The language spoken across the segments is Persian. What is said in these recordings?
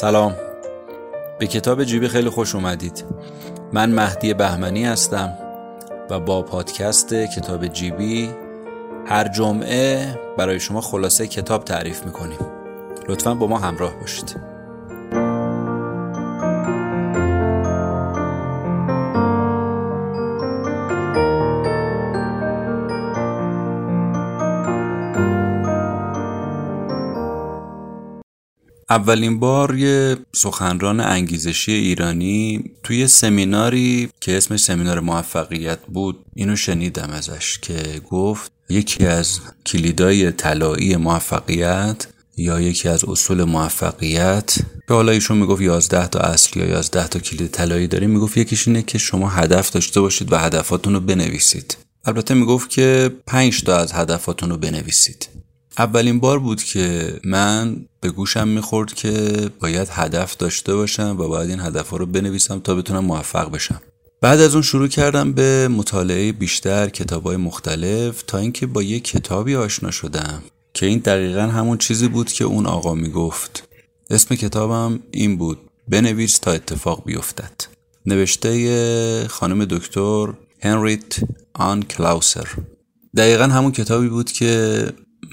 سلام. به کتاب جیبی خیلی خوش اومدید. من مهدی بهمنی هستم و با پادکست کتاب جیبی هر جمعه برای شما خلاصه کتاب تعریف می‌کنیم. لطفا با ما همراه باشید. اولین بار یه سخنران انگیزشی ایرانی توی سمیناری که اسمش سمینار موفقیت بود اینو شنیدم ازش که گفت یکی از کلیدای طلایی موفقیت یا یکی از اصول موفقیت که حالا ایشون می‌گفت 11 تا اصل یا 11 تا کلید طلایی داریم می‌گفت یکیش اینه که شما هدف داشته باشید و هدفاتون رو بنویسید. البته می‌گفت که 5 تا از هدفاتون رو بنویسید. اولین بار بود که من به گوشم می‌خورد که باید هدف داشته باشم و باید این هدف رو بنویسم تا بتونم موفق بشم. بعد از اون شروع کردم به مطالعه بیشتر کتاب های مختلف تا اینکه با یک کتابی آشنا شدم که این دقیقا همون چیزی بود که اون آقا می‌گفت. اسم کتابم این بود بنویس تا اتفاق بیفتد. نوشته خانم دکتر هنریت آن کلاوسر دقیقا همون کتابی بود که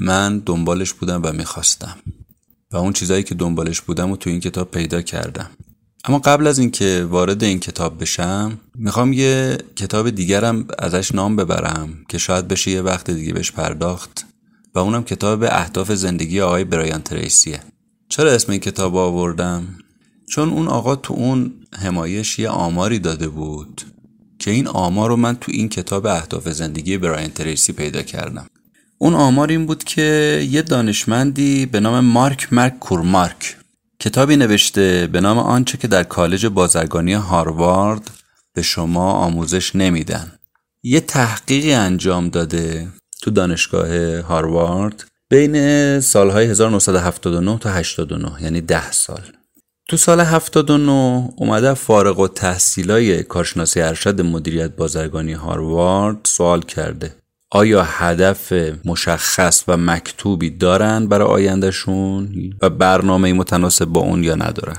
من دنبالش بودم و می‌خواستم. و اون چیزایی که دنبالش بودم و تو این کتاب پیدا کردم. اما قبل از اینکه وارد این کتاب بشم می‌خوام یه کتاب دیگرم ازش نام ببرم که شاید بشه یه وقت دیگه بهش پرداخت. و اونم کتاب اهداف زندگی آقای برایان تریسیه. چرا اسم این کتاب آوردم؟ چون اون آقا تو اون حمایش یه آماری داده بود که این آمار رو من تو این کتاب اهداف زندگی برایان تریسی پیدا کردم. اون آمار این بود که یه دانشمندی به نام مارک مرک کورمارک کتابی نوشته به نام آنچه که در کالج بازرگانی هاروارد به شما آموزش نمیدن. یه تحقیقی انجام داده تو دانشگاه هاروارد بین سالهای 1979 تا 89 یعنی 10 سال. تو سال 79 اومده فارغ و تحصیلای کارشناسی ارشد مدیریت بازرگانی هاروارد سوال کرده. آیا هدف مشخص و مکتوبی دارن برای آیندهشون و برنامه متناسب با اون یا ندارن؟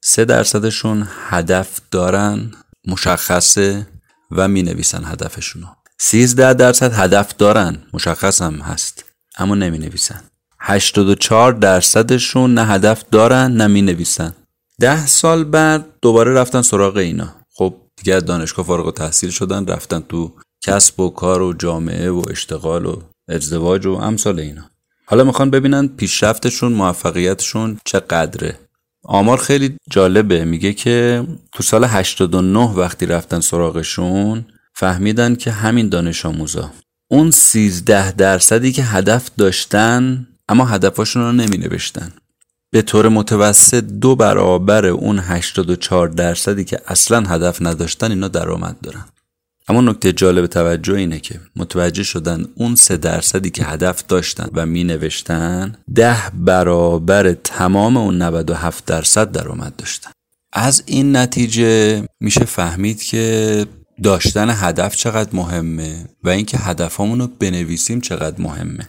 سه درصدشون هدف دارن مشخصه و می نویسن هدفشونو. سیزده درصد هدف دارن مشخص هم هست اما نمی نویسن 84 درصدشون نه هدف دارن نه می نویسن ده سال بعد دوباره رفتن سراغ اینا. خب دیگه دانشگاه فارغ و تحصیل شدن رفتن تو کسب و کار و جامعه و اشتغال و ازدواج و امثال اینا. حالا می‌خوان ببینن پیشرفتشون موفقیتشون چقدره. آمار خیلی جالبه. میگه که تو سال 89 وقتی رفتن سراغشون فهمیدن که همین دانش آموزا. اون 13 درصدی که هدف داشتن اما هدفاشون رو نمی نوشتن به طور متوسط دو برابر اون 84 درصدی که اصلا هدف نداشتن اینا درآمد دارن. اما نکته جالب توجه اینه که متوجه شدن اون سه درصدی که هدف داشتن و می نوشتن ده برابر تمام اون 97 درصد درآمد داشتن. از این نتیجه میشه فهمید که داشتن هدف چقدر مهمه و اینکه هدفمون رو بنویسیم چقدر مهمه.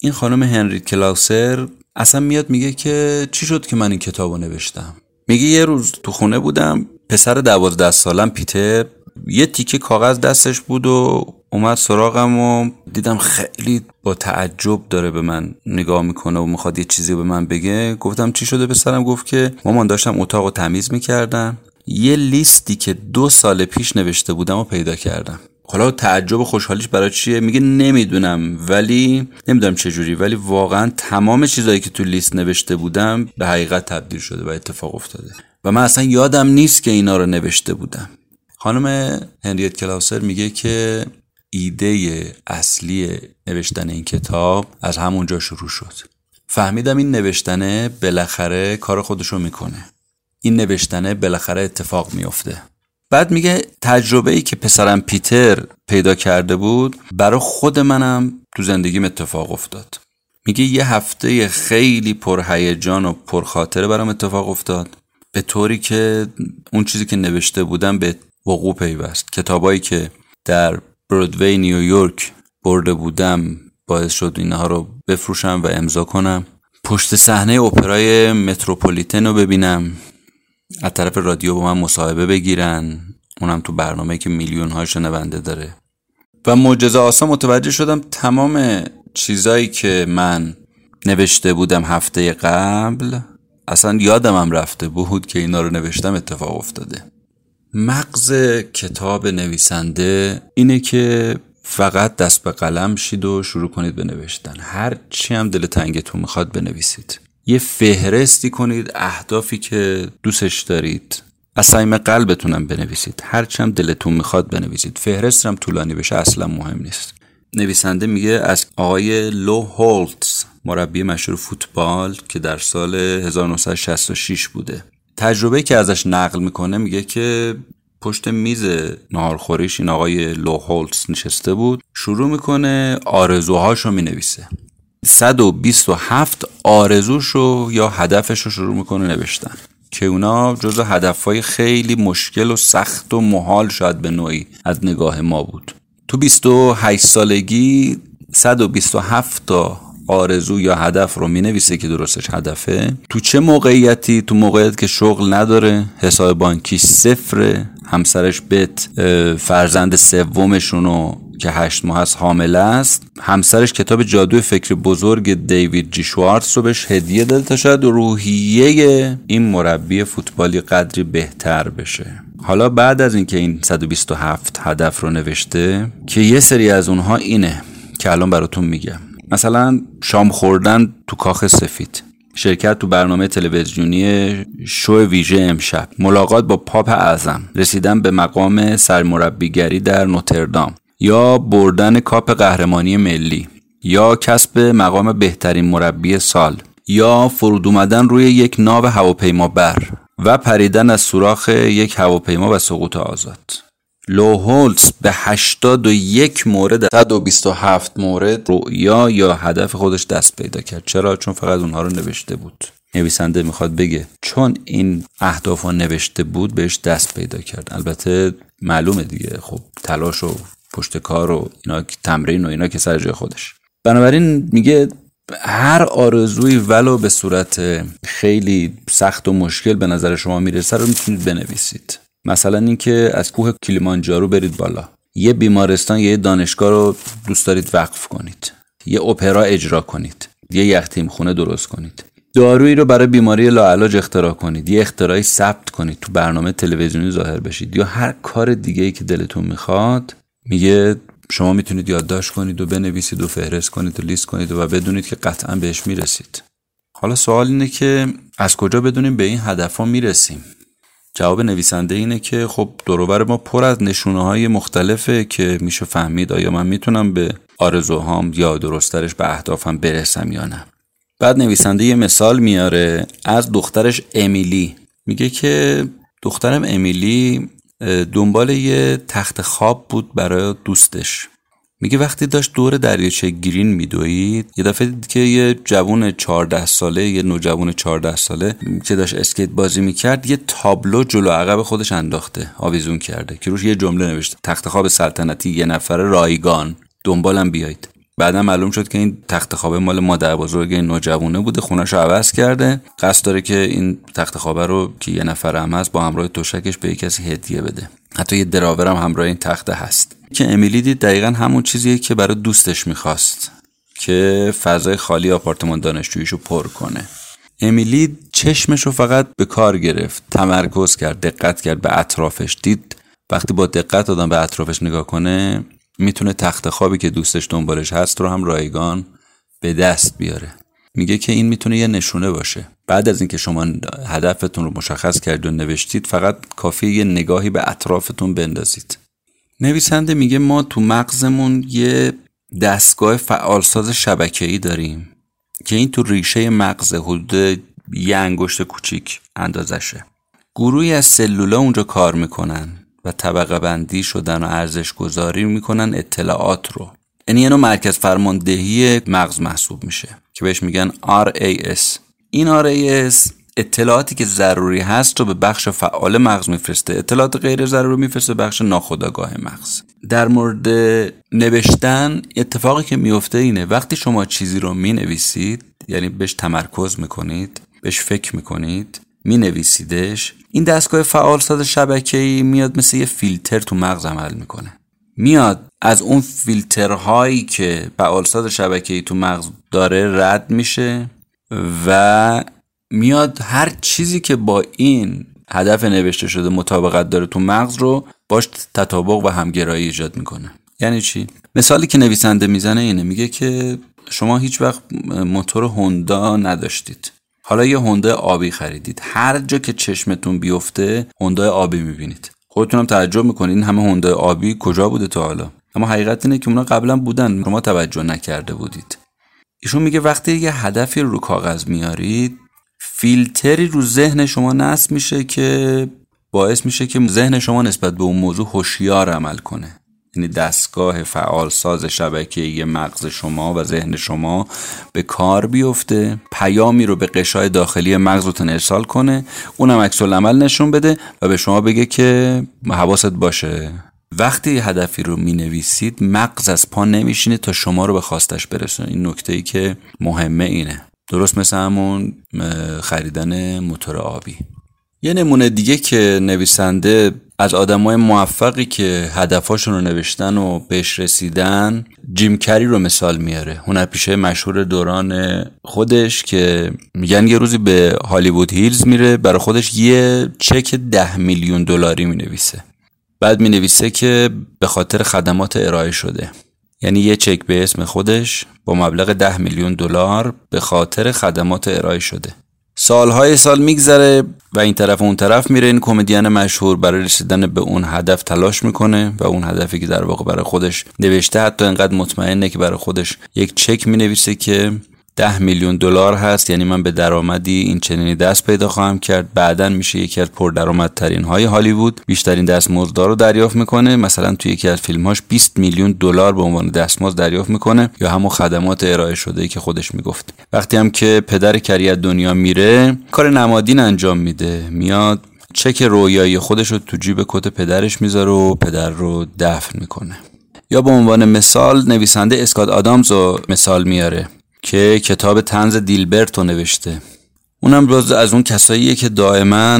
این خانم هنری کلاوسر اصلا میاد میگه که چی شد که من این کتاب رو نوشتم؟ میگه یه روز تو خونه بودم پسر دوازده سالم پیتر یه تیکه کاغذ دستش بود و اومد سراغم و دیدم خیلی با تعجب داره به من نگاه می‌کنه و می‌خواد یه چیزی به من بگه. گفتم چی شده به سرم؟ گفت که مامان داشتم اتاق رو تمیز می‌کردم. یه لیستی که دو سال پیش نوشته بودم و پیدا کردم. حالا تعجب و خوشحالیش برای چیه؟ میگه نمی‌دونم ولی نمی‌دونم چجوری ولی واقعا تمام چیزایی که تو لیست نوشته بودم به حقیقت تبدیل شده و اتفاق افتاده. و من اصلا یادم نیست که اینا رو نوشته بودم. خانم هنریت کلاوسر میگه که ایده اصلی نوشتن این کتاب از همونجا شروع شد. فهمیدم این نوشتنه بالاخره کار خودشو می‌کنه. این نوشتنه بالاخره اتفاق میفته بعد میگه تجربه ای که پسرم پیتر پیدا کرده بود برای خود منم تو زندگیم اتفاق افتاد. میگه یه هفته خیلی پرهیجان و پرخاطره برام اتفاق افتاد. به طوری که اون چیزی که نوشته بودم به وقوع پیوست. کتابایی که در برودوی نیویورک برده بودم باعث شد اینها رو بفروشم و امضا کنم. پشت صحنه اپرای متروپولیتن رو ببینم. از طرف رادیو با من مصاحبه بگیرن. اونم تو برنامه که میلیون های شنونده داره. و معجزه آسا متوجه شدم تمام چیزایی که من نوشته بودم هفته قبل اصلا یادم هم رفته بود که اینا رو نوشتم اتفاق افتاده. مغز کتاب نویسنده اینه که فقط دست به قلم شید و شروع کنید به نوشتن. هر چی هم دل تنگتون می‌خواد بنویسید. یه فهرستی کنید اهدافی که دوستش دارید. از صمیم قلبتونم بنویسید. هر هم دلتون می‌خواد بنویسید. فهرست هم طولانی بشه اصلا مهم نیست. نویسنده میگه از آقای لو هولتز مربی مشهور فوتبال که در سال 1966 بوده. تجربه که ازش نقل می‌کنه میگه که پشت میز نهارخوریش این آقای لو هولتز نشسته بود شروع می‌کنه آرزوهاشو می‌نویسه. 127 آرزوشو یا هدفش رو شروع می‌کنه نوشتن که اونا جز هدفهای خیلی مشکل و سخت و محال شاید به نوعی از نگاه ما بود. تو 28 سالگی 127 تا آرزو یا هدف رو می‌نویسه که درستش هدفه. تو چه موقعیتی؟ تو موقعیت که شغل نداره حساب بانکی صفر همسرش بت فرزند سومشون رو که هشت ماه از حامله است. همسرش کتاب جادوی فکر بزرگ دیوید جی شوارتز رو بهش هدیه داده تا شاید روحیه این مربی فوتبالی قدری بهتر بشه. حالا بعد از اینکه این 127 هدف رو نوشته که یه سری از اونها اینه که الان براتون میگم. مثلا شام خوردن تو کاخ سفید. شرکت تو برنامه تلویزیونی شو ویژه امشب. ملاقات با پاپ اعظم. رسیدن به مقام سرمربیگری در نوتردام. یا بردن کاپ قهرمانی ملی. یا کسب مقام بهترین مربی سال. یا فرود اومدن روی یک ناو هواپیما بر. و پریدن از سوراخ یک هواپیما و سقوط آزاد. لو هولتز به 81 مورد 127 مورد رؤیا یا هدف خودش دست پیدا کرد. چرا؟ چون فقط اونها رو نوشته بود. نویسنده می‌خواد بگه چون این اهداف نوشته بود بهش دست پیدا کرد. البته معلومه دیگه. خب تلاش و پشت کار و اینا تمرین و اینا که سر جای خودش. بنابراین میگه هر آرزوی ولو به صورت خیلی سخت و مشکل به نظر شما می‌رسه رو می‌تونید بنویسید. مثلا اینکه از کوه کلیمانجارو برید بالا. یه بیمارستان یه دانشگاه رو دوست دارید وقف کنید. یه اپرا اجرا کنید. یه یختیم خونه درست کنید. دارویی رو برای بیماری لاعلاج اختراع کنید. یه اختراعی ثبت کنید. تو برنامه تلویزیونی ظاهر بشید. یا هر کار دیگه ای که دلتون می‌خواد میگه شما می‌تونید یادداشت کنید و بنویسید و فهرست کنید و لیست کنید و بدونید که قطعا بهش می‌رسید. حالا سوال اینه که از کجا بدونیم به این هدف ها می‌رسیم؟ جواب نویسنده اینه که خب دروبر ما پر از نشونه های مختلفه که میشه فهمید آیا من می‌تونم به آرزوهام یا درسترش به اهدافم برسم یا نه. بعد نویسنده یه مثال میاره از دخترش امیلی. میگه که دخترم امیلی دنبال یه تخت خواب بود برای دوستش. میگه وقتی داشت دور دریاچه گرین میدوید یه دفعه دید که یه جوون 14 ساله یه نوجوان 14 ساله که داشت اسکیت بازی می‌کرد یه تابلو جلو عقب خودش انداخته آویزون کرده که روش یه جمله نوشته تخت خواب سلطنتی یه نفر رایگان دنبالم بیایید. بعدا معلوم شد که این تخت خوابه مال مادر بزرگ این نوجوانه بوده خونش رو عوض کرده. قصد داره که این تخت خوابه رو که یه نفر هم هست با همراه توشکش به کسی هدیه بده. حتی یه دراور هم همراه این تخته هست. که امیلی دید دقیقا همون چیزیه که برای دوستش می‌خواست که فضای خالی آپارتمان دانشجوییشو پر کنه. امیلی چشمش رو فقط به کار گرفت تمرکز کرد دقت کرد به اطرافش. دید وقتی با دقت آدم به اطرافش نگاه کنه می‌تونه تخت خوابی که دوستش دنبالش هست رو هم رایگان به دست بیاره. میگه که این می‌تونه یه نشونه باشه. بعد از اینکه شما هدفتون رو مشخص کرد و نوشتید فقط کافی یه نگاهی به اطرافتون بندازید. نویسنده میگه ما تو مغزمون یه دستگاه فعالساز شبکه‌ای داریم که این تو ریشه مغز حدود یه انگشت کوچیک اندازشه. گروهی از سلولا اونجا کار می‌کنن و طبقه بندی شدن و ارزش گذاری می‌کنن اطلاعات رو. یعنی یه مرکز فرماندهی مغز محسوب میشه. که بهش میگن RAS این RAS اطلاعاتی که ضروری هست رو به بخش فعال مغز میفرسته. اطلاعات غیر ضروری میفرسته بخش ناخودآگاه مغز. در مورد نوشتن اتفاقی که میفته اینه وقتی شما چیزی رو می‌نویسید یعنی بهش تمرکز می‌کنید بهش فکر می‌کنید مینویسیدش این دستگاه فعالساز شبکه‌ای میاد مثل یه فیلتر تو مغز عمل می‌کنه. میاد. از اون فیلترهایی که فعالساز شبکه‌ای تو مغز داره رد میشه و میاد هر چیزی که با این هدف نوشته شده مطابقت داره تو مغز رو باش تطابق و همگرایی ایجاد می‌کنه. یعنی چی؟ مثالی که نویسنده می‌زنه اینه میگه که شما هیچ وقت موتور هوندا نداشتید. حالا یه هوندا آبی خریدید. هر جا که چشمتون بیفته هوندا آبی می‌بینید. خودتونم تعجب می‌کنید این همه هوندا آبی کجا بوده تا حالا. اما حقیقت اینه که اونا قبلا بودن شما توجه نکرده بودید. ایشون میگه وقتی یه هدفی رو کاغذ میارید فیلتری رو ذهن شما نصب میشه که باعث میشه که ذهن شما نسبت به اون موضوع هوشیار عمل کنه. یعنی دستگاه فعال ساز شبکه مغز شما و ذهن شما به کار بیفته پیامی رو به قشای داخلی مغزتون ارسال کنه اونم عکس عمل نشون بده و به شما بگه که حواست باشه. وقتی هدفی رو می نویسید مغز از پا نمیشینه تا شما رو به خواستش برسونه. این نکته ای که مهمه اینه. درست مثل همون خریدن موتور آبی. یه نمونه دیگه که نویسنده از آدمای موفقی که هدفاشون رو نوشتن و بهش رسیدن جیم کری رو مثال میاره. هنرپیشه مشهور دوران خودش که میگن یه روزی به هالیوود هیلز میره برای خودش یه چک ده میلیون دلاری می‌نویسه. بعد می‌نویسه که به خاطر خدمات ارائه شده. یعنی یه چک به اسم خودش با مبلغ ده میلیون دلار به خاطر خدمات ارائه شده. سالهای سال میگذره و این طرف و اون طرف میره. این کمدین مشهور برای رسیدن به اون هدف تلاش می‌کنه و اون هدفی که در واقع برای خودش نوشته حتی انقدر مطمئنه که برای خودش یک چک می‌نویسه که ده میلیون دلار هست. یعنی من به درآمدی این چنینی دست پیدا خواهم کرد. بعدا میشه یکی از پردرآمدترین های هالیوود بیشترین دستمزد رو دریافت می‌کنه. مثلا توی یکی از فیلم هاش 20 میلیون دلار به عنوان دستمزد دریافت می‌کنه. یا همون خدمات ارائه شده که خودش می‌گفت. وقتی هم که پدر کری دنیا میره کار نمادین انجام میده. میاد چک رویایی خودش رو تو جیب کت پدرش می‌ذاره و پدر رو دفن می‌کنه. یا به عنوان مثال نویسنده اسکات آدامز رو مثال میاره. که کتاب تنز دیلبرتو نوشته. اونم باز از اون کساییه که دائما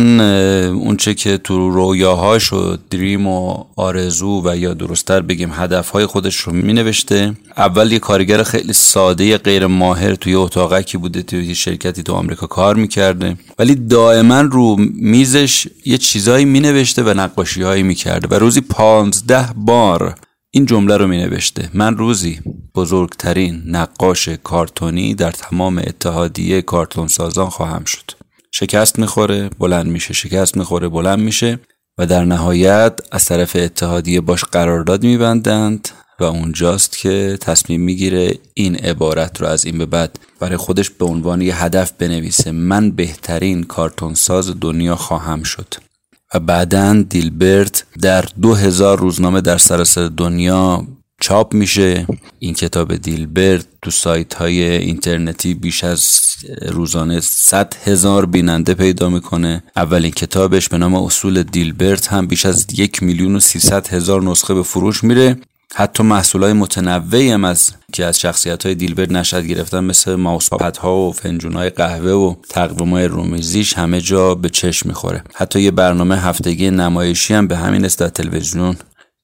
اونچه که تو رویاهاش و دریم و آرزو و یا درستتر بگیم هدفهای خودش رو می نوشته اول یه کارگر خیلی ساده غیر ماهر توی اتاقکی بوده توی شرکتی تو آمریکا کار می‌کرده. ولی دائما رو میزش یه چیزایی می نوشته و نقاشی هایی می کرده و روزی پانزده بار این جمله رو می نوشته من روزی بزرگترین نقاش کارتونی در تمام اتحادیه کارتون سازان خواهم شد. شکست می‌خوره بلند میشه شکست می‌خوره بلند میشه و در نهایت از طرف اتحادیه باش قرارداد میبندند و اونجاست که تصمیم می‌گیره این عبارت رو از این به بعد برای خودش به عنوان یه هدف بنویسه. من بهترین کارتون ساز دنیا خواهم شد. و بعدا دیلبرت در دو هزار روزنامه در سراسر دنیا چاپ میشه. این کتاب دیلبرت تو سایت های اینترنتی بیش از روزانه 100 هزار بیننده پیدا می‌کنه. اولین کتابش به نام اصول دیلبرت هم بیش از یک میلیون و سیصد هزار نسخه به فروش میره. حتی محصول های متنوعی هم از که از شخصیت های دیلبرت نشد گرفتن مثل ماوسپد ها و فنجون های قهوه و تقویم های رومیزیش همه جا به چشم می‌خوره. حتی یه برنامه هفتگی نمایشی هم به همین است در تلویزیون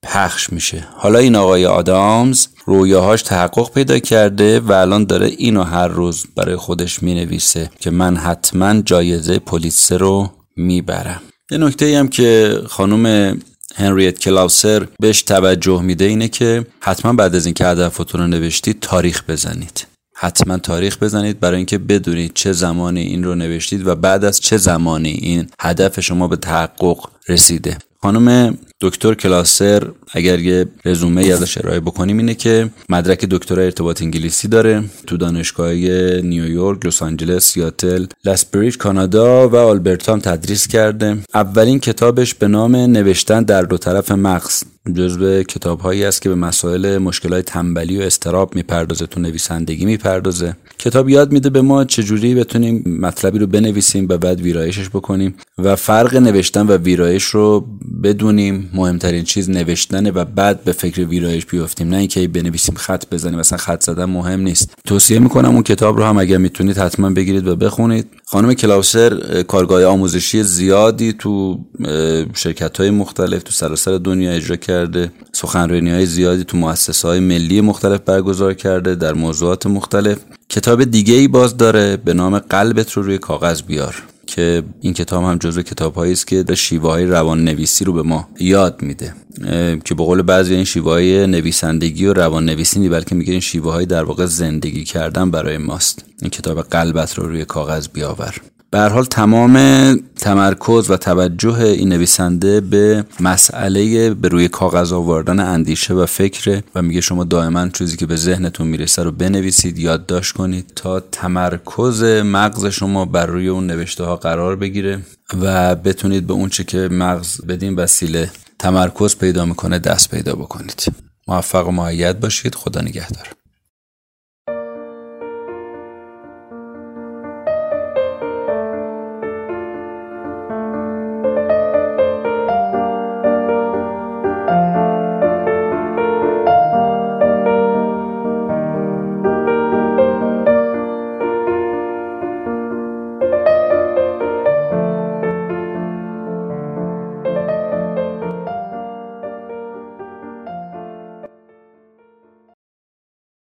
پخش میشه. حالا این آقای آدامز رویاهاش تحقق پیدا کرده و الان داره اینو هر روز برای خودش می‌نویسه که من حتما جایزه پلیس رو می‌برم. یه نکته هم که خانم هنریت کلاوسر بهش توجه میده اینه که حتما بعد از اینکه هدفتون رو نوشتید تاریخ بزنید. حتما تاریخ بزنید برای اینکه بدونید چه زمانی این رو نوشتید و بعد از چه زمانی این هدف شما به تحقق رسیده. خانم دکتر کلاسر اگر یه رزومه ازش ارائه بکنیم اینه که مدرک دکترا ارتباط انگلیسی داره تو دانشگاه نیویورک، لس آنجلس، سیاتل، لاسبریج کانادا و آلبرتا هم تدریس کرده. اولین کتابش به نام نوشتن در دو طرف مغز جزو کتاب هایی است که به مسائل مشکل های تنبلی و استراب می‌پردازه تو نویسندگی می‌پردازه. کتاب یاد میده به ما چجوری بتونیم مطلبی رو بنویسیم و بعد ویرایشش بکنیم و فرق نوشتن و ویرایش رو بدونیم. مهمترین چیز نوشتنه و بعد به فکر ویرایش بیفتیم. نه اینکه بنویسیم خط بزنیم مثلا خط زدن مهم نیست. توصیه می‌کنم اون کتاب رو هم اگر می‌تونید حتما بگیرید و بخونید. خانم کلاوسر کارگاه آموزشی زیادی تو شرکت های مختلف تو سراسر دنیا اجرا کرده. سخنرانی های زیادی تو مؤسسه های ملی مختلف برگزار کرده در موضوعات مختلف. کتاب دیگه ای باز داره به نام قلبت رو روی کاغذ بیار که این کتاب هم جزو کتاب است که شیوه های روان نویسی رو به ما یاد میده که به قول بعضی این شیوه های نویسندگی و روان نویسی نی بلکه میگه این شیوه های در واقع زندگی کردن برای ماست. این کتاب قلبت رو روی کاغذ بیاور. به حال تمام تمرکز و توجه این نویسنده به مسئله به روی کاغذ آوردن اندیشه و فکر و میگه شما دائما چیزی که به ذهنتون می‌رسه رو بنویسید یادداشت کنید تا تمرکز مغز شما بر روی اون نوشته ها قرار بگیره و بتونید به اون چه که مغز بدین وسیله تمرکز پیدا می‌کنه دست پیدا بکنید. موفق و معید باشید. خدا نگهدار.